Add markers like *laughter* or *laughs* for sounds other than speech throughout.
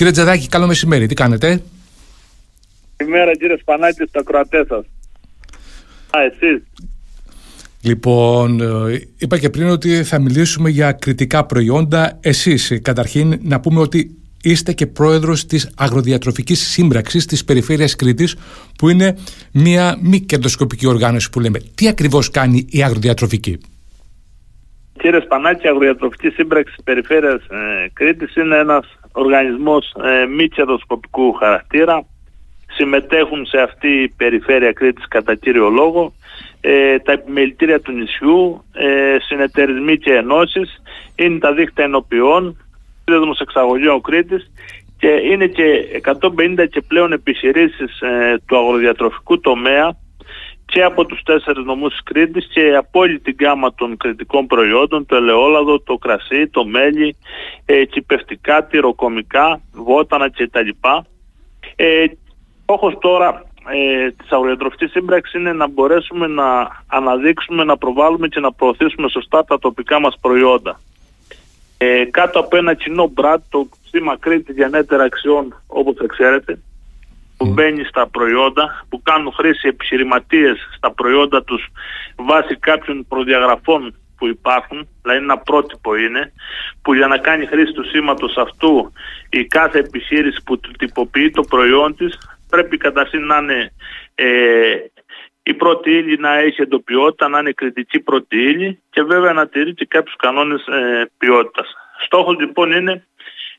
Κύριε Τζεδάκη, καλό μεσημέρι. Τι κάνετε; Καλημέρα κύριε Σπανάκη στα κροατέ σας. Α, εσείς. Λοιπόν, ε, είπα και πριν ότι θα μιλήσουμε για κριτικά προϊόντα. Εσείς, καταρχήν, να πούμε ότι είστε και πρόεδρος της Αγροδιατροφικής Σύμπραξης της Περιφέρειας Κρήτης, που είναι μια μη κερδοσκοπική οργάνωση που λέμε. Τι ακριβώς κάνει η Αγροδιατροφική; Κύριε Σπανάκη, η Αγροδιατροφικής Σύμπραξης της Περιφέρειας ε, Κρήτης είναι ένας οργανισμός ε, μη κερδοσκοπικού χαρακτήρα. Συμμετέχουν σε αυτή η περιφέρεια Κρήτης κατά κύριο λόγο ε, τα επιμελητήρια του νησιού, ε, συνεταιρισμοί και ενώσεις, είναι τα δίκτυα ενωπιών, σύνδεσμος εξαγωγείων Κρήτης και είναι και 150 και πλέον επιχειρήσεις ε, του αγροδιατροφικού τομέα και από τους τέσσερις νομούς της Κρήτης και από όλη την γάμα των κριτικών προϊόντων, το ελαιόλαδο, το κρασί, το μέλι, ε, κυπευτικά, τυροκομικά, βότανα κτλ. Ε, στόχος τώρα ε, της αγροδιατροφικής σύμπραξης είναι να μπορέσουμε να αναδείξουμε, να προβάλλουμε και να προωθήσουμε σωστά τα τοπικά μας προϊόντα. Ε, κάτω από ένα κοινό μπράτ, το σήμα Κρήτη Διανέτερα Αξιών, όπως θα ξέρετε, που μπαίνει στα προϊόντα, που κάνουν χρήση επιχειρηματίες στα προϊόντα τους βάσει κάποιων προδιαγραφών που υπάρχουν, δηλαδή ένα πρότυπο είναι, που για να κάνει χρήση του σήματος αυτού η κάθε επιχείρηση που τυποποιεί το προϊόν της πρέπει καταρχήν να είναι ε, η πρώτη ύλη να έχει εντοπιότητα, να είναι κριτική πρώτη ύλη και βέβαια να τηρεί και κάποιους κανόνες ε, ποιότητας. Στόχος λοιπόν είναι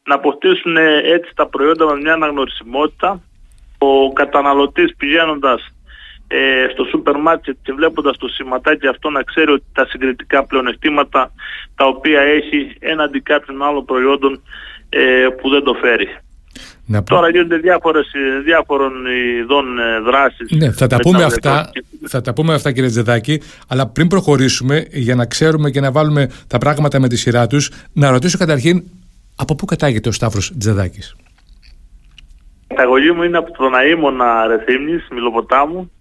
να αποκτήσουν ε, έτσι τα προϊόντα με μια αναγνωρισιμότητα. Ο καταναλωτής πηγαίνοντας ε, στο σούπερ μάρκετ και βλέποντας το σηματάκι αυτό να ξέρει ότι τα συγκριτικά πλεονεκτήματα τα οποία έχει έναντι κάποιων άλλων προϊόντων ε, που δεν το φέρει. Να Τώρα γίνονται διάφορες, διάφορων ειδών ε, δράσεις. Ναι, θα τα, πούμε αυτά, θα τα πούμε αυτά κύριε Τζεδάκη, αλλά πριν προχωρήσουμε για να ξέρουμε και να βάλουμε τα πράγματα με τη σειρά τους, να ρωτήσω καταρχήν από πού κατάγεται ο Σταύρος Τζεδάκης; Η καταγωγή μου είναι από τον Αίμονα Ρεθύμνης, Μιλοποτάμου.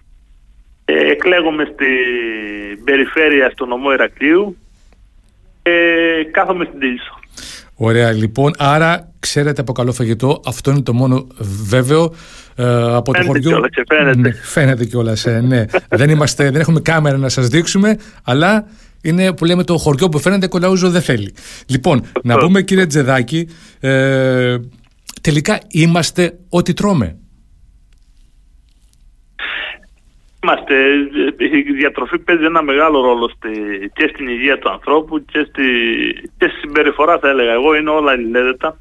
Ε, εκλέγομαι στην περιφέρεια στο νομό Ηρακλείου και κάθομαι στην Τίλσο. Ωραία λοιπόν, άρα ξέρετε από καλό φαγητό, αυτό είναι το μόνο βέβαιο ε, από το χωριό. Κιόλας, φαίνεται. Ναι, φαίνεται κιόλας. Ε, ναι. *laughs* δεν, είμαστε, δεν έχουμε κάμερα να σας δείξουμε, αλλά είναι που λέμε το χωριό που φαίνεται και ο λαούζο δεν θέλει. Λοιπόν, να πούμε κύριε Τζεδάκη, ε, τελικά είμαστε ό,τι τρώμε. Είμαστε, η διατροφή παίζει ένα μεγάλο ρόλο στη, και στην υγεία του ανθρώπου και στη, και στη συμπεριφορά θα έλεγα εγώ, είναι όλα αλληλέδετα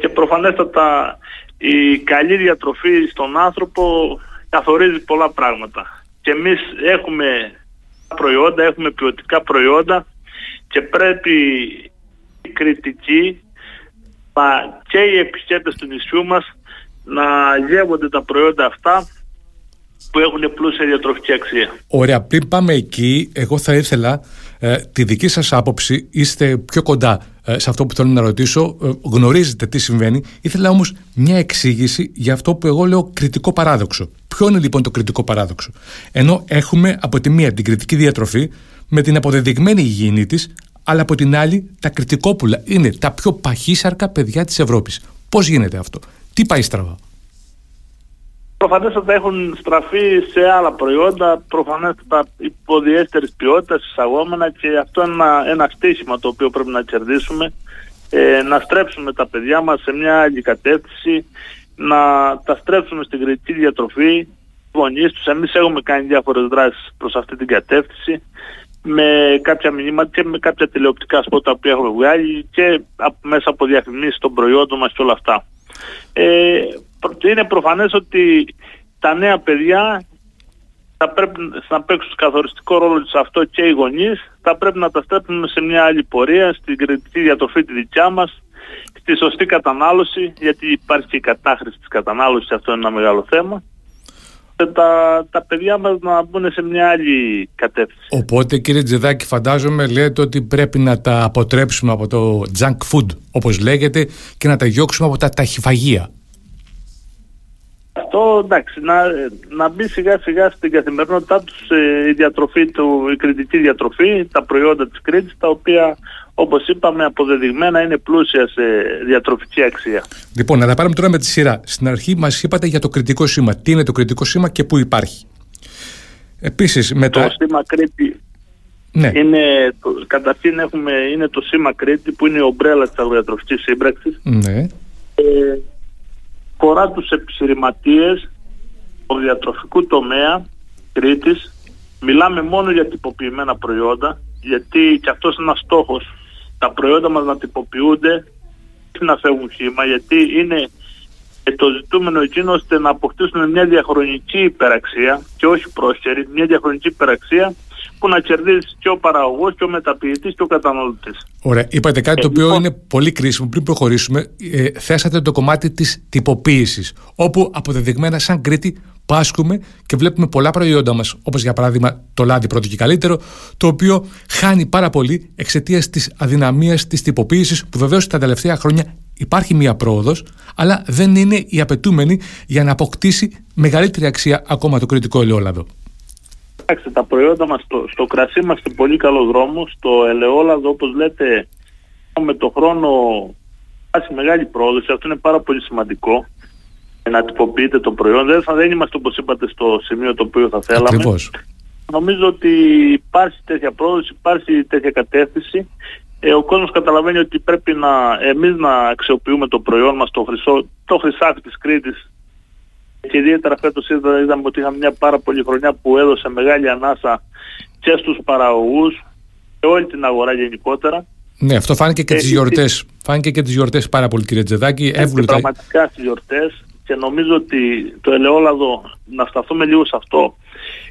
και προφανέστατα η καλή διατροφή στον άνθρωπο καθορίζει πολλά πράγματα. Και εμείς έχουμε προϊόντα, έχουμε ποιοτικά προϊόντα και πρέπει η κριτική και οι επισκέπτες του νησιού μας να γεύονται τα προϊόντα αυτά που έχουν πλούσια διατροφική αξία. Ωραία, πριν πάμε εκεί, εγώ θα ήθελα ε, τη δική σας άποψη, είστε πιο κοντά ε, σε αυτό που θέλω να ρωτήσω, ε, γνωρίζετε τι συμβαίνει. Ήθελα όμως μια εξήγηση για αυτό που εγώ λέω κριτικό παράδοξο. Ποιο είναι λοιπόν το κριτικό παράδοξο; Ενώ έχουμε από τη μία την κριτική διατροφή με την αποδεδειγμένη υγιεινή της, αλλά από την άλλη τα κριτικόπουλα είναι τα πιο παχύσαρκα παιδιά της Ευρώπης. Πώς γίνεται αυτό, τι πάει στραβά; Προφανέστατα έχουν στραφεί σε άλλα προϊόντα, προφανέστατα υποδιέστερης ποιότητας εισαγόμενα και αυτό είναι ένα, ένα στήσιμο το οποίο πρέπει να κερδίσουμε, ε, να στρέψουμε τα παιδιά μας σε μια άλλη κατεύθυνση, να τα στρέψουμε στην κριτική διατροφή, γονείς τους. Εμείς έχουμε κάνει διάφορες δράσεις προς αυτή την κατεύθυνση με κάποια μηνύματα και με κάποια τηλεοπτικά σπότα που έχουμε βγάλει και μέσα από διαφημίσεις των προϊόντων μας και όλα αυτά. Ε, είναι προφανές ότι τα νέα παιδιά θα πρέπει να παίξουν καθοριστικό ρόλο σε αυτό και οι γονείς θα πρέπει να τα στρέψουμε σε μια άλλη πορεία στην κριτική διατροφή τη δικιά μας στη σωστή κατανάλωση γιατί υπάρχει και η κατάχρηση της κατανάλωσης αυτό είναι ένα μεγάλο θέμα τα, τα παιδιά μας να μπουν σε μια άλλη κατεύθυνση. Οπότε κύριε Τζεδάκη φαντάζομαι λέτε ότι πρέπει να τα αποτρέψουμε από το junk food όπως λέγεται και να τα διώξουμε από τα ταχυφαγεία. Αυτό εντάξει, να, να μπει σιγά σιγά στην καθημερινότητά τους ε, η διατροφή του, η κριτική διατροφή, τα προϊόντα της Κρήτης, τα οποία όπως είπαμε αποδεδειγμένα είναι πλούσια σε διατροφική αξία. Λοιπόν, να τα πάρουμε τώρα με τη σειρά. Στην αρχή μας είπατε για το κριτικό σήμα. Τι είναι το κριτικό σήμα και πού υπάρχει; Επίσης, με το τα... σήμα Κρήτη ναι. είναι, το, καταρχήν έχουμε, είναι το σήμα Κρήτη που είναι η ομπρέλα της αγροδιατροφικής σύμπραξης. Ναι. Ε, φορά τους επιχειρηματίες του διατροφικού τομέα Κρήτης. Μιλάμε μόνο για τυποποιημένα προϊόντα γιατί και αυτός είναι ένας στόχος τα προϊόντα μας να τυποποιούνται και να φεύγουν χήμα γιατί είναι το ζητούμενο εκείνο ώστε να αποκτήσουν μια διαχρονική υπεραξία και όχι πρόσχερη, μια διαχρονική υπεραξία που να κερδίσει και ο παραγωγός και ο μεταποιητής και ο καταναλωτής. Ωραία. Είπατε κάτι το οποίο λοιπόν- είναι πολύ κρίσιμο. Πριν προχωρήσουμε, ε, θέσατε το κομμάτι της τυποποίησης. Όπου αποδεδειγμένα, σαν Κρήτη, πάσχουμε και βλέπουμε πολλά προϊόντα μας, όπως για παράδειγμα το λάδι πρώτο και καλύτερο, το οποίο χάνει πάρα πολύ εξαιτίας της αδυναμίας της τυποποίησης, που βεβαίως τα τελευταία χρόνια υπάρχει μία πρόοδος, αλλά δεν είναι η απαιτούμενη για να αποκτήσει μεγαλύτερη αξία ακόμα το κριτικό ελαιόλαδο. Κοιτάξτε, τα προϊόντα μας στο, στο κρασί είμαστε πολύ καλό δρόμο. Στο ελαιόλαδο, όπως λέτε, με το χρόνο υπάρχει μεγάλη πρόοδος. Αυτό είναι πάρα πολύ σημαντικό να τυποποιείτε το προϊόν. Δεν, θα, δεν είμαστε, όπως είπατε, στο σημείο το οποίο θα θέλαμε. Ακριβώς. Νομίζω ότι υπάρχει τέτοια πρόοδος, υπάρχει τέτοια κατεύθυνση. Ε, ο κόσμος καταλαβαίνει ότι πρέπει να, εμείς να αξιοποιούμε το προϊόν μας, το, χρυσό, το χρυσάφι της Κρήτης, και ιδιαίτερα φέτος είδαμε ότι είχαμε μια πάρα πολύ χρονιά που έδωσε μεγάλη ανάσα και στους παραγωγούς και όλη την αγορά γενικότερα. Ναι, αυτό φάνηκε και τις γιορτές. Φάνηκε και τις γιορτές πάρα πολύ, κύριε Τζεδάκη. Εύγλωτα. Πραγματικά στις γιορτές και νομίζω ότι το ελαιόλαδο, να σταθούμε λίγο σε αυτό,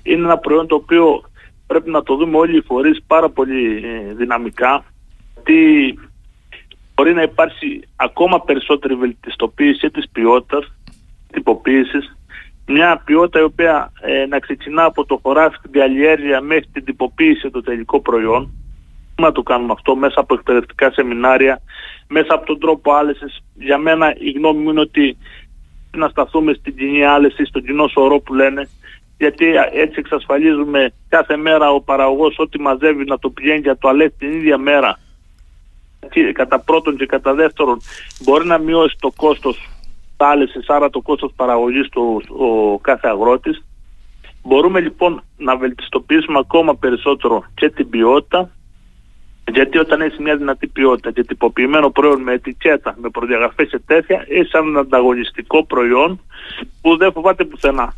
είναι ένα προϊόν το οποίο πρέπει να το δούμε όλοι οι φορείς πάρα πολύ ε, δυναμικά. Τι μπορεί να υπάρξει ακόμα περισσότερη βελτιστοποίηση της ποιότητας τυποποίησης μια ποιότητα η οποία ε, να ξεκινά από το χωράφι στην καλλιέργεια μέχρι την τυποποίηση το τελικό προϊόν. Να το κάνουμε αυτό μέσα από εκπαιδευτικά σεμινάρια, μέσα από τον τρόπο άλεσης. Για μένα η γνώμη μου είναι ότι να σταθούμε στην κοινή άλεση, στον κοινό σωρό που λένε, γιατί έτσι εξασφαλίζουμε κάθε μέρα ο παραγωγός ό,τι μαζεύει να το πηγαίνει για το αλέτη την ίδια μέρα. Κατά πρώτον και κατά δεύτερον μπορεί να μειώσει το κόστος θάλασσες, άρα το κόστος παραγωγής του ο κάθε αγρότης. Μπορούμε λοιπόν να βελτιστοποιήσουμε ακόμα περισσότερο και την ποιότητα γιατί όταν έχεις μια δυνατή ποιότητα και τυποποιημένο προϊόν με ετικέτα, με προδιαγραφές και τέτοια, έχεις ένα ανταγωνιστικό προϊόν που δεν φοβάται πουθενά.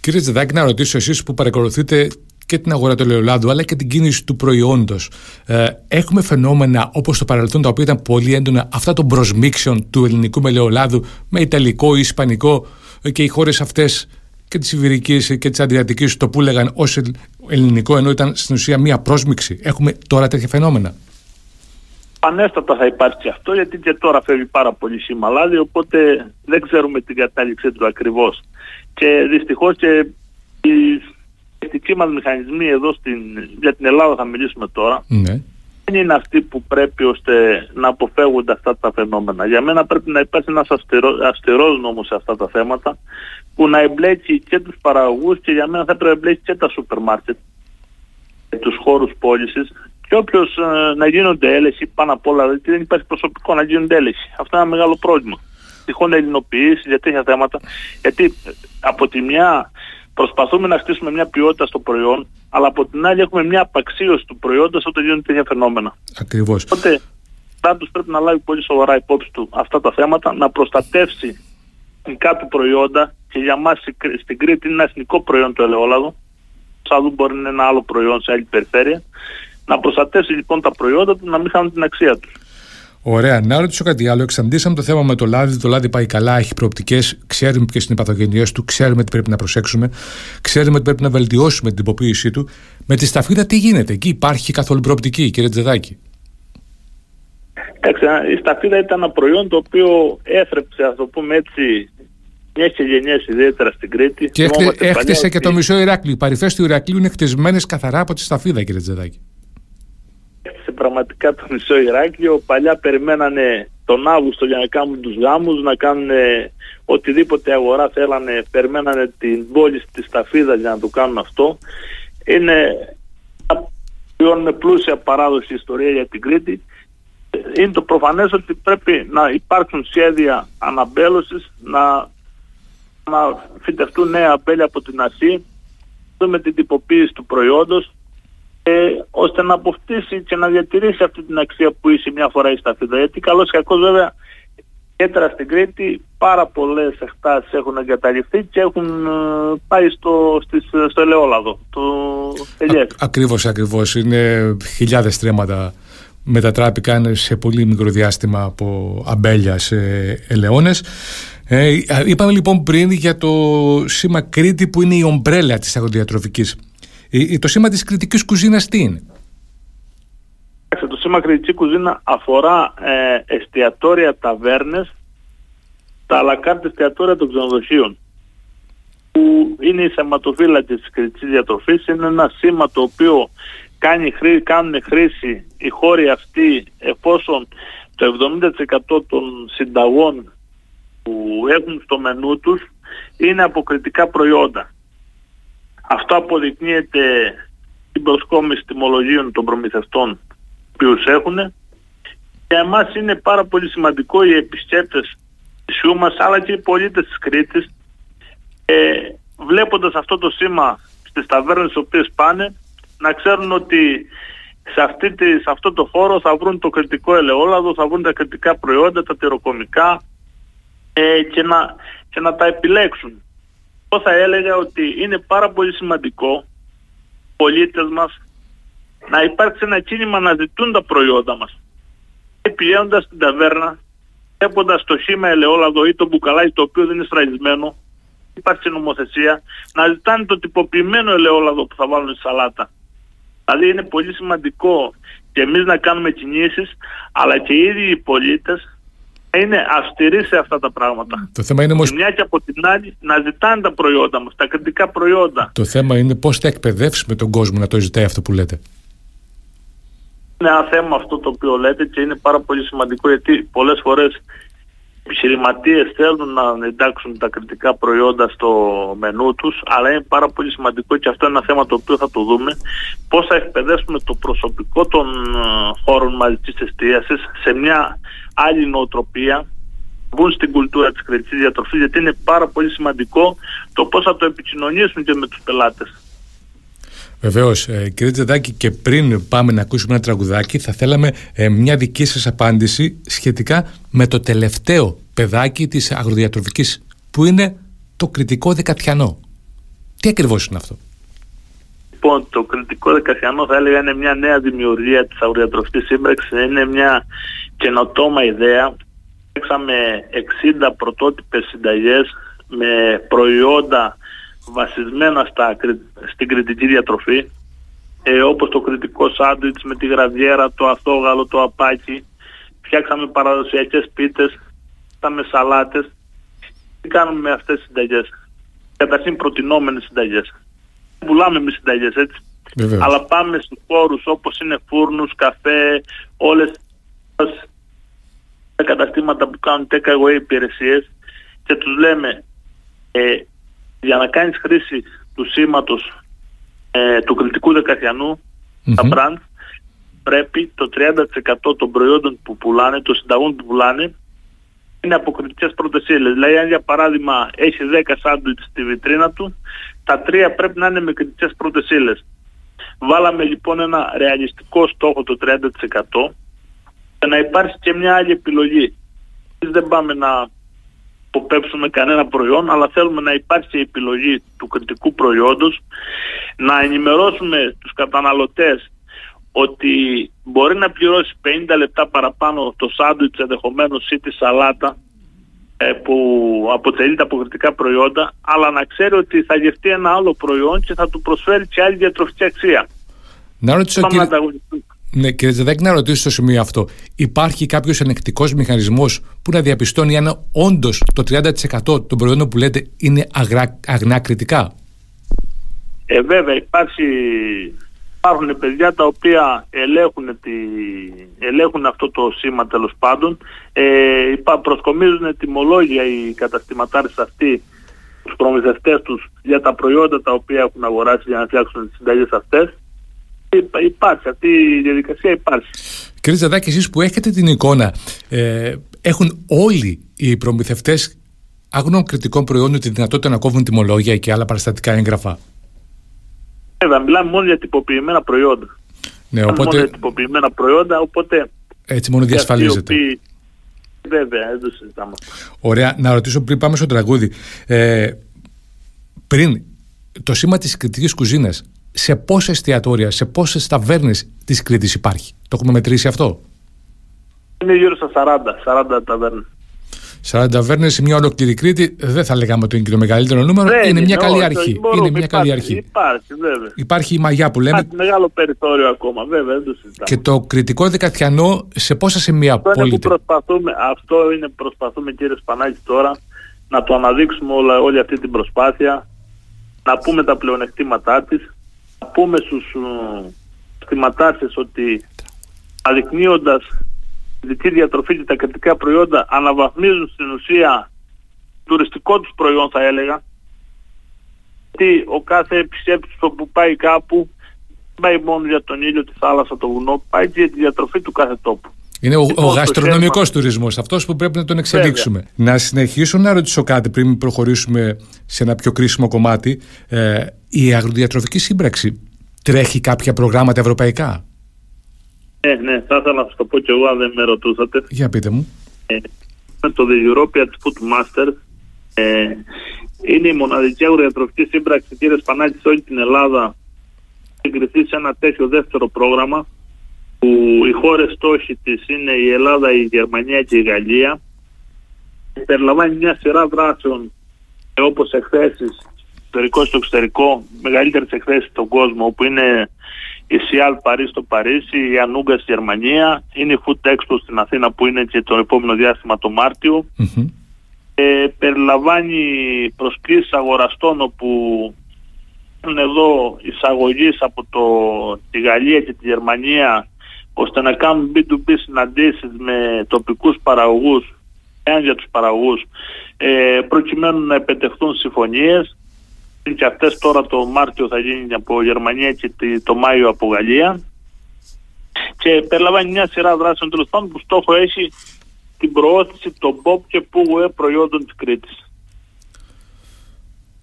Κύριε Τζεδάκη, να ρωτήσω εσείς που παρακολουθείτε και την αγορά του ελαιολάδου αλλά και την κίνηση του προϊόντος. Ε, έχουμε φαινόμενα όπως το παρελθόν τα οποία ήταν πολύ έντονα αυτά των προσμίξεων του ελληνικού με ελαιολάδου με ιταλικό ή ισπανικό ε, και οι χώρες αυτές και της Ιβηρική και της Αντιατική το που έλεγαν ως ελληνικό, ενώ ήταν στην ουσία μία πρόσμιξη. Έχουμε τώρα τέτοια φαινόμενα. Ανέστατα θα υπάρξει αυτό, γιατί και τώρα φεύγει πάρα πολύ σήμα λάδι, οπότε δεν ξέρουμε την κατάληξή του ακριβώς. Και δυστυχώς και ελεγκτικοί μας μηχανισμοί εδώ στην, για την Ελλάδα θα μιλήσουμε τώρα ναι. δεν είναι αυτοί που πρέπει ώστε να αποφεύγονται αυτά τα φαινόμενα. Για μένα πρέπει να υπάρχει ένας αυστηρό, αυστηρός νόμος σε αυτά τα θέματα που να εμπλέκει και τους παραγωγούς και για μένα θα πρέπει να εμπλέκει και τα σούπερ μάρκετ και τους χώρους πώλησης και όποιος ε, να γίνονται έλεγχοι πάνω απ' όλα, γιατί δεν υπάρχει προσωπικό να γίνονται έλεγχοι. Αυτό είναι ένα μεγάλο πρόβλημα. Τυχόν ελληνοποιήσεις για τέτοια θέματα. Γιατί ε, από τη μια προσπαθούμε να χτίσουμε μια ποιότητα στο προϊόν, αλλά από την άλλη έχουμε μια απαξίωση του προϊόντος όταν γίνονται τέτοια φαινόμενα. Ακριβώς. Οπότε, ο κράτος πρέπει να λάβει πολύ σοβαρά υπόψη του αυτά τα θέματα, να προστατεύσει εθνικά του προϊόντα και για μας στην Κρήτη είναι ένα εθνικό προϊόν το ελαιόλαδο, σαν μπορεί να είναι ένα άλλο προϊόν σε άλλη περιφέρεια, να προστατεύσει λοιπόν τα προϊόντα του να μην χάνουν την αξία τους. Ωραία. Να ρωτήσω κάτι άλλο. Εξαντήσαμε το θέμα με το λάδι. Το λάδι πάει καλά, έχει προοπτικές. Ξέρουμε ποιες είναι οι παθογενειές του. Ξέρουμε τι πρέπει να προσέξουμε. Ξέρουμε ότι πρέπει να βελτιώσουμε την τυποποίησή του. Με τη σταφίδα τι γίνεται; Εκεί υπάρχει καθόλου προοπτική, κύριε Τζεδάκη; Η σταφίδα ήταν ένα προϊόν το οποίο έφρεψε, ας το πούμε έτσι, μια γενιέ ιδιαίτερα στην Κρήτη. Και έχτισε και το μισό Ηράκλειο. Οι παρυφές του Ηρακλείου είναι χτισμένες καθαρά από τη σταφίδα, κύριε Τζεδάκη πραγματικά το μισό Ηράκλειο. Παλιά περιμένανε τον Αύγουστο για να κάνουν τους γάμους, να κάνουν οτιδήποτε αγορά θέλανε, περιμένανε την πόλη της Ταφίδα για να το κάνουν αυτό. Είναι με πλούσια παράδοση ιστορία για την Κρήτη είναι το προφανές ότι πρέπει να υπάρξουν σχέδια αναμπέλωσης, να, να φυτευτούν νέα αμπέλια από την αρχή, με την τυποποίηση του προϊόντος, ε, ώστε να αποκτήσει και να διατηρήσει αυτή την αξία που είσαι μια φορά η σταφίδα. Γιατί καλώς και κακώς βέβαια ιδιαίτερα στην Κρήτη πάρα πολλές εκτάσεις έχουν εγκαταλειφθεί και έχουν ε, πάει στο, στις, στο ελαιόλαδο, το Α, Ακριβώς, ακριβώς. Είναι χιλιάδες στρέμματα μετατράπηκαν σε πολύ μικρό διάστημα από αμπέλια σε ελαιώνες. Ε, είπαμε λοιπόν πριν για το σήμα Κρήτη που είναι η ομπρέλα της αγροδιατροφικής. Ε, το σήμα της κριτικής κουζίνας τι είναι; Το σήμα κριτική κουζίνα αφορά ε, εστιατόρια ταβέρνες, τα αλακάρτ εστιατόρια των ξενοδοχείων που είναι η θεματοφύλακη της κριτικής διατροφής. Είναι ένα σήμα το οποίο κάνει, κάνουν χρήση οι χώροι αυτοί εφόσον το 70% των συνταγών που έχουν στο μενού τους είναι αποκριτικά προϊόντα. Αυτό αποδεικνύεται στην προσκόμιση τιμολογίων των προμηθευτών που έχουν και εμάς είναι πάρα πολύ σημαντικό οι επισκέπτες της μας αλλά και οι πολίτες της Κρήτης ε, βλέποντας αυτό το σήμα στις ταβέρνες στις οποίες πάνε να ξέρουν ότι σε, αυτή τη, σε αυτό το χώρο θα βρουν το κριτικό ελαιόλαδο, θα βρουν τα κριτικά προϊόντα, τα τυροκομικά ε, και, να, και να τα επιλέξουν. Εγώ θα έλεγα ότι είναι πάρα πολύ σημαντικό οι πολίτες μας να υπάρξει ένα κίνημα να ζητούν τα προϊόντα μας. Πηγαίνοντας στην ταβέρνα, βλέποντας το χήμα ελαιόλαδο ή το μπουκαλάκι το οποίο δεν είναι σφραγισμένο, υπάρχει νομοθεσία, να ζητάνε το τυποποιημένο ελαιόλαδο που θα βάλουν στη σαλάτα. Δηλαδή είναι πολύ σημαντικό και εμείς να κάνουμε κινήσεις, αλλά και οι ίδιοι οι πολίτες να είναι αυστηροί σε αυτά τα πράγματα. Το θέμα είναι όμως... μια και από την άλλη να ζητάνε τα προϊόντα μας, τα κριτικά προϊόντα. Το θέμα είναι πώς θα εκπαιδεύσουμε τον κόσμο να το ζητάει αυτό που λέτε. Είναι ένα θέμα αυτό το οποίο λέτε και είναι πάρα πολύ σημαντικό γιατί πολλές φορές επιχειρηματίες θέλουν να εντάξουν τα κριτικά προϊόντα στο μενού τους, αλλά είναι πάρα πολύ σημαντικό και αυτό είναι ένα θέμα το οποίο θα το δούμε. Πώς θα εκπαιδεύσουμε το προσωπικό των ε, χώρων μαζικής εστίασης σε μια άλλη νοοτροπία, μπουν στην κουλτούρα της κριτικής διατροφής, γιατί είναι πάρα πολύ σημαντικό το πώς θα το επικοινωνήσουν και με τους πελάτες. Βεβαίως, ε, κύριε Τζεδάκη, και πριν πάμε να ακούσουμε ένα τραγουδάκι, θα θέλαμε ε, μια δική σας απάντηση σχετικά με το τελευταίο παιδάκι της αγροδιατροφικής, που είναι το κριτικό δεκατιανό. Τι ακριβώς είναι αυτό; Λοιπόν, το κριτικό δεκατιανό θα έλεγα είναι μια νέα δημιουργία της αγροδιατροφικής σύμπραξης, είναι μια καινοτόμα ιδέα. Έξαμε 60 πρωτότυπες συνταγές με προϊόντα βασισμένα στα, στην κριτική διατροφή ε, όπως το κριτικό σάντουιτς με τη γραβιέρα, το αθόγαλο, το απάκι. Φτιάξαμε παραδοσιακές πίτες με σαλάτες. Τι κάνουμε με αυτές τις συνταγές; Καταρχήν προτινόμενες συνταγές. Πουλάμε με συνταγές έτσι. Αλλά πάμε στους χώρους όπως είναι φούρνους, καφέ όλες τα καταστήματα που κάνουν take away υπηρεσίες και τους λέμε ε, για να κάνεις χρήση του σήματος ε, του κριτικού δεκατιανού, τα brand, πρέπει το 30% των προϊόντων που πουλάνε, των συνταγών που πουλάνε, είναι από κριτικές πρωτεσίλες. Δηλαδή, αν για παράδειγμα έχει 10 σάντουιτς στη βιτρίνα του, τα 3 πρέπει να είναι με κριτικές πρωτεσίλες. Βάλαμε λοιπόν ένα ρεαλιστικό στόχο το 30% για να υπάρξει και μια άλλη επιλογή. Δεν πάμε να αποπέψουμε κανένα προϊόν, αλλά θέλουμε να υπάρξει η επιλογή του κριτικού προϊόντος, να ενημερώσουμε τους καταναλωτές ότι μπορεί να πληρώσει 50 λεπτά παραπάνω το σάντουιτς ενδεχομένως ή τη σαλάτα ε, που αποτελείται από κριτικά προϊόντα, αλλά να ξέρει ότι θα γευτεί ένα άλλο προϊόν και θα του προσφέρει και άλλη διατροφική αξία. Να ρωτήσω, κύριε... Ναι, κύριε Τζεδάκη, να ρωτήσω στο σημείο αυτό. Υπάρχει κάποιος ελεκτικό μηχανισμός που να διαπιστώνει αν όντως το 30% των προϊόντων που λέτε είναι αγρά, αγνά κριτικά. Ε, βέβαια, υπάρχει, υπάρχουν παιδιά τα οποία ελέγχουν, τη, ελέγχουν αυτό το σήμα τέλος πάντων. Ε, προσκομίζουν τιμολόγια οι καταστηματάρες αυτοί τους προμηθευτές τους για τα προϊόντα τα οποία έχουν αγοράσει για να φτιάξουν τις συνταγές αυτές Υπάρχει, αυτή η διαδικασία υπάρχει. Κύριε Ζαδάκη, εσείς που έχετε την εικόνα, ε, έχουν όλοι οι προμηθευτές αγνών κριτικών προϊόντων τη δυνατότητα να κόβουν τιμολόγια και άλλα παραστατικά έγγραφα; Βέβαια, μιλάμε μόνο για τυποποιημένα προϊόντα. Ναι, οπότε... Μόνο για τυποποιημένα προϊόντα, οπότε... Έτσι μόνο διασφαλίζεται. Βέβαια, δεν το συζητάμε. Ωραία. Να ρωτήσω πριν πάμε στο τραγούδι. Ε, πριν, το σήμα της κριτικής κουζίνας, σε πόσα εστιατόρια, σε πόσες ταβέρνες της Κρήτης υπάρχει. Το έχουμε μετρήσει αυτό; Είναι γύρω στα 40, 40 ταβέρνες. 40 ταβέρνες σε μια ολόκληρη Κρήτη, δεν θα λέγαμε ότι είναι και το μεγαλύτερο νούμερο. Δεν είναι, μια καλή όχι, αρχή. μπορούμε, είναι μια υπάρχει, καλή αρχή. Υπάρχει, βέβαια. Υπάρχει η μαγιά που λέμε. Υπάρχει μεγάλο περιθώριο ακόμα, βέβαια, δεν το συζητάμε. Και το κριτικό δεκατιανό σε πόσα σημεία αυτό είναι, που πωλείται; προσπαθούμε, αυτό είναι που προσπαθούμε κύριε Σπανάκη τώρα να το αναδείξουμε όλα, όλη αυτή την προσπάθεια, να πούμε τα πλεονεκτήματά της, να πούμε στους κτηματάρχες ότι αδεικνύοντας τη δική διατροφή και τα κρατικά προϊόντα αναβαθμίζουν στην ουσία τουριστικό τους προϊόν θα έλεγα ότι ο κάθε επισκέπτης που πάει κάπου δεν πάει μόνο για τον ήλιο, τη θάλασσα, το βουνό, πάει και για τη διατροφή του κάθε τόπου. Είναι ο, Λοιπόν, ο το γαστρονομικός θέμα- τουρισμός, αυτός που πρέπει να τον εξελίξουμε. Να συνεχίσω να ρωτήσω κάτι πριν προχωρήσουμε σε ένα πιο κρίσιμο κομμάτι. Ε, η αγροδιατροφική σύμπραξη τρέχει κάποια προγράμματα ευρωπαϊκά; Ναι, ναι, θα ήθελα να σας το πω και εγώ αν δεν με ρωτούσατε. Για πείτε μου. Ε, με το The European Food Master ε, είναι η μοναδική αγροδιατροφική σύμπραξη κύριε Σπανάκης σε όλη την Ελλάδα συγκριθεί σε ένα τέτοιο δεύτερο πρόγραμμα που οι χώρες στόχοι της είναι η Ελλάδα, η Γερμανία και η Γαλλία περιλαμβάνει μια σειρά δράσεων ε, όπως εκθέσεις εξωτερικό στο εξωτερικό, μεγαλύτερες εκθέσεις στον κόσμο όπου είναι η Σιάλ Παρί στο Παρίσι, η Ανούγκα στη Γερμανία, είναι η Food Expo στην Αθήνα που είναι και το επόμενο διάστημα το Μάρτιο. Μμμ. Ε, περιλαμβάνει προσκλήσεις αγοραστών όπου είναι εδώ εισαγωγής από το, τη Γαλλία και τη Γερμανία ώστε να κάνουν B2B συναντήσεις με τοπικούς παραγωγούς εάν για τους παραγωγούς ε, προκειμένου να επετεχθούν συμφωνίες και αυτές τώρα το Μάρτιο θα γίνει από Γερμανία και τη- το Μάιο από Γαλλία και περιλαμβάνει μια σειρά δράσεων τέλος πάντων που στόχο έχει την προώθηση των pop και πούγουε προϊόντων της Κρήτης.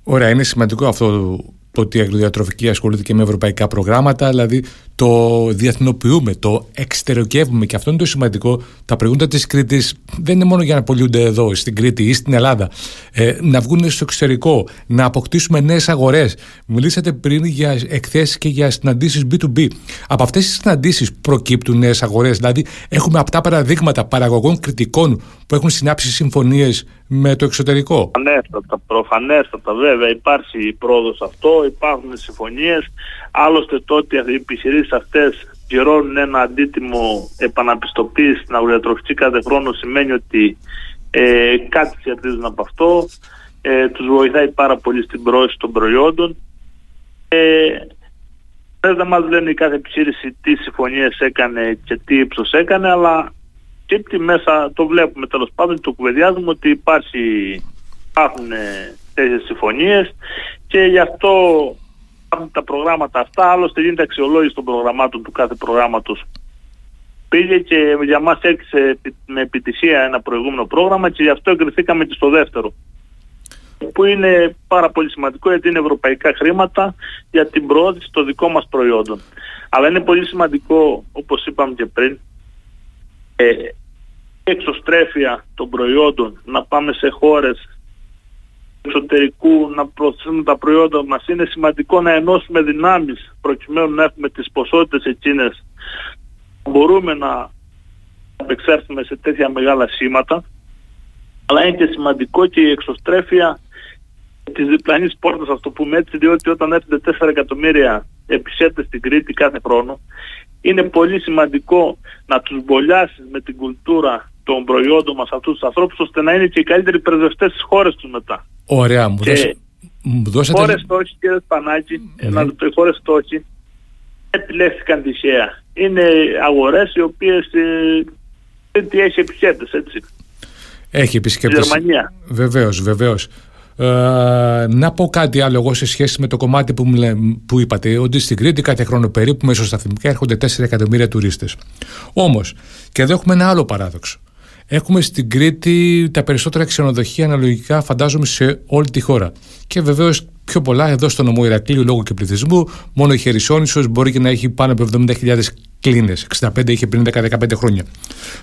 Ωραία, είναι σημαντικό αυτό το ότι η αγροδιατροφική ασχολείται και με ευρωπαϊκά προγράμματα, δηλαδή το διεθνοποιούμε, το εξωτερικεύουμε και αυτό είναι το σημαντικό. Τα προϊόντα της Κρήτης δεν είναι μόνο για να πωλούνται εδώ, στην Κρήτη ή στην Ελλάδα, ε, να βγουν στο εξωτερικό, να αποκτήσουμε νέες αγορές. Μιλήσατε πριν για εκθέσεις και για συναντήσεις B2B. Από αυτές τις συναντήσεις προκύπτουν νέες αγορές, δηλαδή έχουμε απτά παραδείγματα παραγωγών κριτικών που έχουν συνάψει συμφωνίες με το εξωτερικό. Προφανέστατα, προφανέστατα βέβαια υπάρχει πρόοδος αυτό, υπάρχουν συμφωνίες. Άλλωστε τότε οι επιχειρήσεις αυτές πληρώνουν ένα αντίτιμο επαναπιστοποίηση στην αγροδιατροφική κάθε χρόνο σημαίνει ότι ε, κάτι κερδίζουν από αυτό. Ε, τους βοηθάει πάρα πολύ στην πρόοδο των προϊόντων. Ε, δεν μας λένε η κάθε επιχείρηση τι συμφωνίες έκανε και τι ύψος έκανε, αλλά και μέσα το βλέπουμε τέλος πάντων, το κουβεντιάζουμε ότι υπάρχει, υπάρχουν ε, τέτοιες συμφωνίες και γι' αυτό υπάρχουν τα προγράμματα αυτά, άλλωστε γίνεται αξιολόγηση των προγραμμάτων του κάθε προγράμματος. Πήγε και για μας έκλεισε επι- με επιτυχία ένα προηγούμενο πρόγραμμα και γι' αυτό εγκριθήκαμε και στο δεύτερο που είναι πάρα πολύ σημαντικό γιατί είναι ευρωπαϊκά χρήματα για την προώθηση των δικών μας προϊόντων. Αλλά είναι πολύ σημαντικό, όπως είπαμε και πριν, ε, εξωστρέφεια των προϊόντων, να πάμε σε χώρες εξωτερικού, να προωθήσουμε τα προϊόντα μας. Είναι σημαντικό να ενώσουμε δυνάμεις προκειμένου να έχουμε τις ποσότητες εκείνες. Μπορούμε να απεξέλθουμε σε τέτοια μεγάλα σήματα, αλλά είναι και σημαντικό και η εξωστρέφεια της διπλανής πόρτας, ας το πούμε έτσι, διότι όταν έρχονται 4 εκατομμύρια επισκέπτες στην Κρήτη κάθε χρόνο, είναι πολύ σημαντικό να τους μπολιάσεις με την κουλτούρα των προϊόντων μας αυτούς τους ανθρώπους, ώστε να είναι και οι καλύτεροι πρεσβευτές στις χώρες τους μετά. Ωραία, μου, Και δώσα- μου δώσατε... Χώρες στόχοι, κύριε Σπανάκη, Ναι. να το οι χώρες στόχοι δεν επιλέχθηκαν τυχαία. Είναι αγορές οι οποίες ε, δεν τι έχει επισκέπτες, έτσι. Έχει Στη επισκέπτες. Γερμανία. Βεβαίως, βεβαίως. Ε, να πω κάτι άλλο εγώ σε σχέση με το κομμάτι που, που είπατε, ότι στην Κρήτη κάθε χρόνο περίπου μεσοσταθμικά έρχονται 4 εκατομμύρια τουρίστες. Όμως, και εδώ έχουμε ένα άλλο παράδοξο. Έχουμε στην Κρήτη τα περισσότερα ξενοδοχεία αναλογικά, φαντάζομαι, σε όλη τη χώρα. Και βεβαίως πιο πολλά εδώ στο νομό Ηρακλείου λόγω και πληθυσμού. Μόνο η Χερσόνησος μπορεί και να έχει πάνω από 70.000 κλίνες. 65 είχε πριν 10-15 χρόνια.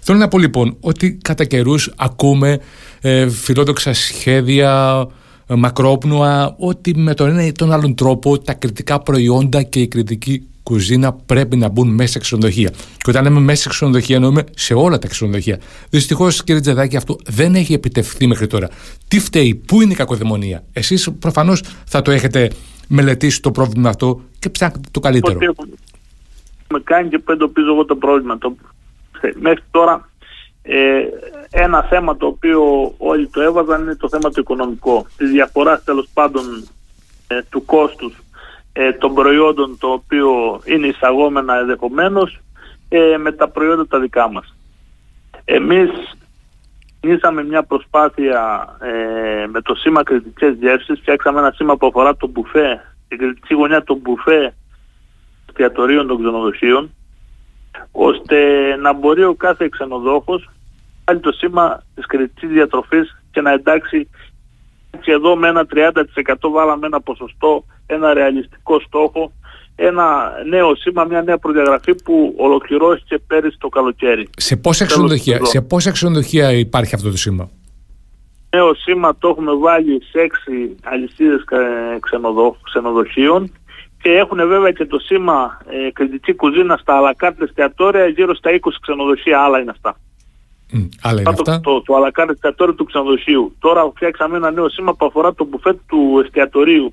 Θέλω να πω λοιπόν ότι κατά καιρούς ακούμε ε, φιλόδοξα σχέδια ε, μακρόπνοα ότι με τον ένα ή τον άλλον τρόπο τα κριτικά προϊόντα και η κριτική κουζίνα πρέπει να μπουν μέσα σε ξενοδοχεία. Και όταν λέμε μέσα σε ξενοδοχεία, εννοούμε σε όλα τα ξενοδοχεία. Δυστυχώς, κύριε Τζεδάκη, αυτό δεν έχει επιτευχθεί μέχρι τώρα. Τι φταίει, πού είναι η κακοδαιμονία; Εσείς προφανώς θα το έχετε μελετήσει το πρόβλημα αυτό και ψάχνετε το καλύτερο. Με κάνει και που εντοπίζω εγώ το πρόβλημα. Το... Μέχρι τώρα ε, ένα θέμα το οποίο όλοι το έβαζαν είναι το θέμα το οικονομικό. Τη διαφορά τέλος πάντων ε, του κόστους ε, των προϊόντων το οποίο είναι εισαγόμενα ενδεχομένως ε, με τα προϊόντα τα δικά μας. Εμείς Νήσαμε μια προσπάθεια ε, με το σήμα κριτικές γεύσεις, φτιάξαμε ένα σήμα που αφορά το μπουφέ, την κριτική γωνιά των μπουφέ εστιατορίων των ξενοδοχείων, ώστε να μπορεί ο κάθε ξενοδόχος να το σήμα της κριτικής διατροφής και να εντάξει και εδώ με ένα 30% βάλαμε ένα ποσοστό, ένα ρεαλιστικό στόχο, ένα νέο σήμα, μια νέα προδιαγραφή που ολοκληρώθηκε πέρυσι το καλοκαίρι. Σε πόσα, ξενοδοχεία, σε πόσα ξενοδοχεία υπάρχει αυτό το σήμα; Νέο σήμα το έχουμε βάλει σε έξι αλυσίδες ξενοδοχείων και έχουν βέβαια και το σήμα ε, κριτική κουζίνα στα αλακάρτες εστιατόρια γύρω στα 20 ξενοδοχεία άλλα είναι αυτά. Mm, άλλα είναι αυτά. Το, το, αλακάρτε εστιατόριο του ξενοδοχείου. Τώρα φτιάξαμε ένα νέο σήμα που αφορά το μπουφέτ του εστιατορίου.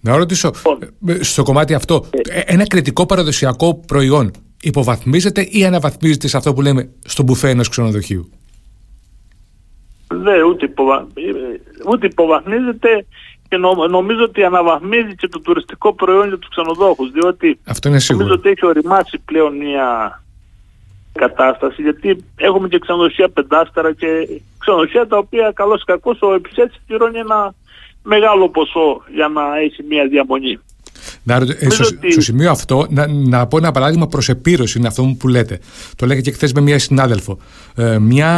Να ρωτήσω, λοιπόν. ε, στο κομμάτι αυτό, ε. ένα κριτικό παραδοσιακό προϊόν υποβαθμίζεται ή αναβαθμίζεται σε αυτό που λέμε στο μπουφέ ενός ξενοδοχείου; Δεν, ούτε, υποβα... ούτε υποβαθμίζεται και νομίζω ότι αναβαθμίζει και το τουριστικό προϊόν για τους ξενοδόχους διότι Αυτό είναι νομίζω ότι έχει οριμάσει πλέον μια κατάσταση γιατί έχουμε και ξενοδοχεία πεντάστερα και ξενοδοχεία τα οποία καλώς κακώς ο επισκέπτης πληρώνει ένα μεγάλο ποσό για να έχει μια διαμονή. Να, ε, στο, στο, σημείο αυτό, να, να πω ένα παράδειγμα προς επίρρωση είναι αυτό που λέτε. Το λέγα και χθες με μια συνάδελφο. Ε, μια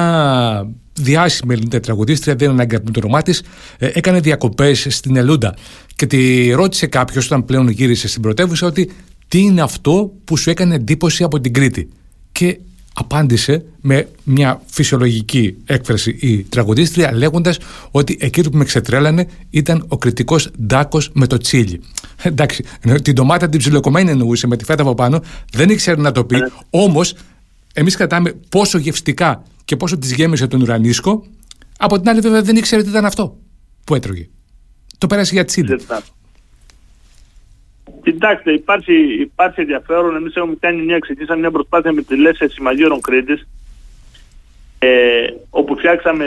διάσημη ελληνική τραγουδίστρια, δεν ανάγκη με το όνομά της, ε, έκανε διακοπές στην Ελούντα και τη ρώτησε κάποιος όταν πλέον γύρισε στην πρωτεύουσα ότι τι είναι αυτό που σου έκανε εντύπωση από την Κρήτη; Και απάντησε με μια φυσιολογική έκφραση η τραγουδίστρια λέγοντας ότι εκείνο που με ξετρέλανε ήταν ο κριτικός Ντάκος με το τσίλι. Εντάξει, την ντομάτα την ψιλοκομμένη εννοούσε με τη φέτα από πάνω, δεν ήξερε να το πει, ναι. όμως εμείς κρατάμε πόσο γευστικά και πόσο της γέμισε τον ουρανίσκο, από την άλλη βέβαια δεν ήξερε τι ήταν αυτό που έτρωγε. Το πέρασε για τσίλι. Κοιτάξτε, υπάρχει, υπάρχει ενδιαφέρον. Εμείς έχουμε κάνει μια, ξεκινήσαμε μια προσπάθεια με τη Λέσσα Συμμαγείρων Κρήτης, ε, όπου φτιάξαμε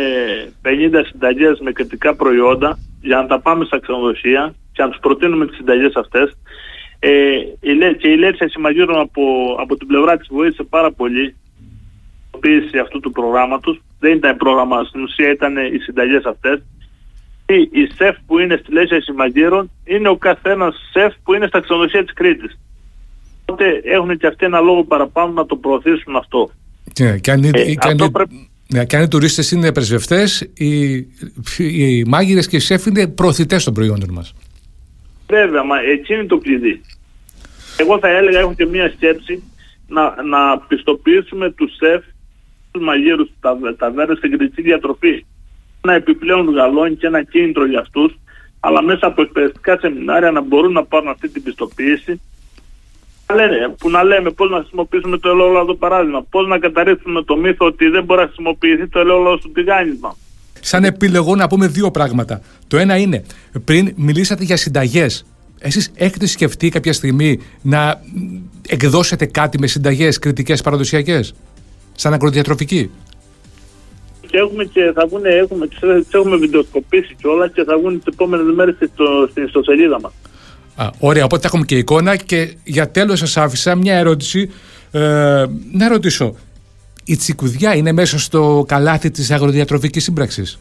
50 συνταγές με κριτικά προϊόντα για να τα πάμε στα ξενοδοχεία και να τους προτείνουμε τις συνταγές αυτές. Ε, και η Λέσσα Συμμαγείρων από, από την πλευρά της βοήθησε πάρα πολύ στην αυτού του προγράμματος. Δεν ήταν πρόγραμμα, στην ουσία ήταν οι συνταγές αυτές η σεφ που είναι στη Λέσια Συμμαγείρων είναι ο καθένας σεφ που είναι στα ξενοδοχεία της Κρήτης. Οπότε έχουν και αυτοί ένα λόγο παραπάνω να το προωθήσουν αυτό. Ναι, και αν, ε, ναι, οι τουρίστες είναι πρεσβευτές, οι, οι μάγειρες και οι σεφ είναι προωθητές των προϊόντων μας. Βέβαια, μα έτσι είναι το κλειδί. Εγώ θα έλεγα, έχω και μία σκέψη, να, να πιστοποιήσουμε τους σεφ, τους μαγείρους, τα, ταβέρνες στην κριτική διατροφή ένα επιπλέον γαλόνι και ένα κίνητρο για αυτούς, αλλά μέσα από εκπαιδευτικά σεμινάρια να μπορούν να πάρουν αυτή την πιστοποίηση λένε, που να λέμε πώς να χρησιμοποιήσουμε το ελαιόλαδο παράδειγμα, πώς να καταρρύψουμε το μύθο ότι δεν μπορεί να χρησιμοποιηθεί το ελαιόλαδο στο τηγάνισμα. Σαν επιλογό να πούμε δύο πράγματα. Το ένα είναι, πριν μιλήσατε για συνταγές, εσείς έχετε σκεφτεί κάποια στιγμή να εκδώσετε κάτι με συνταγές κριτικές παραδοσιακές, σαν αγροδιατροφική και έχουμε και θα βγουν, έχουμε, τις έχουμε βιντεοσκοπήσει όλα και θα βγουν τις επόμενες μέρες στην ιστοσελίδα μας. Α, ωραία, οπότε έχουμε και εικόνα και για τέλος σας άφησα μια ερώτηση. Ε, να ρωτήσω, η τσικουδιά είναι μέσα στο καλάθι της αγροδιατροφικής σύμπραξης;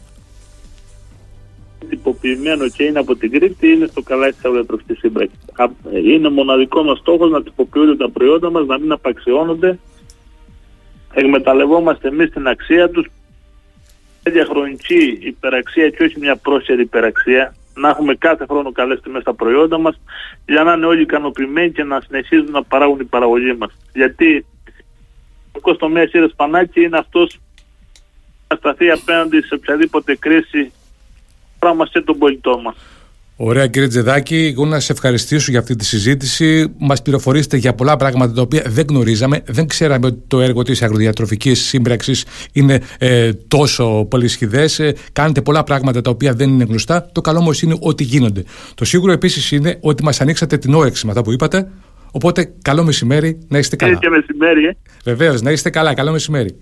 τυποποιημένο και είναι από την Κρήτη είναι στο καλά της αγροτροφική σύμπραξης. Είναι μοναδικό μας στόχος να τυποποιούνται τα προϊόντα μας, να μην απαξιώνονται. Εκμεταλλευόμαστε εμείς την αξία τους. Διαχρονική υπεραξία και όχι μια πρόσθετη υπεραξία. Να έχουμε κάθε χρόνο καλές τιμές στα προϊόντα μας για να είναι όλοι ικανοποιημένοι και να συνεχίζουν να παράγουν η παραγωγή μας. Γιατί ο τομέα Ήρε Πανάκη είναι αυτός να σταθεί απέναντι σε οποιαδήποτε κρίση πράγμα σε τον πολιτό μας. Ωραία κύριε Τζεδάκη, εγώ να σε ευχαριστήσω για αυτή τη συζήτηση. Μας πληροφορήσετε για πολλά πράγματα τα οποία δεν γνωρίζαμε. Δεν ξέραμε ότι το έργο της αγροδιατροφικής σύμπραξης είναι ε, τόσο πολυσχηδέ. Ε, κάνετε πολλά πράγματα τα οποία δεν είναι γνωστά. Το καλό όμως είναι ότι γίνονται. Το σίγουρο επίσης είναι ότι μας ανοίξατε την όρεξη με αυτά που είπατε. Οπότε καλό μεσημέρι, να είστε καλά. και μεσημέρι, ε. Βεβαίως, να είστε καλά. Καλό μεσημέρι.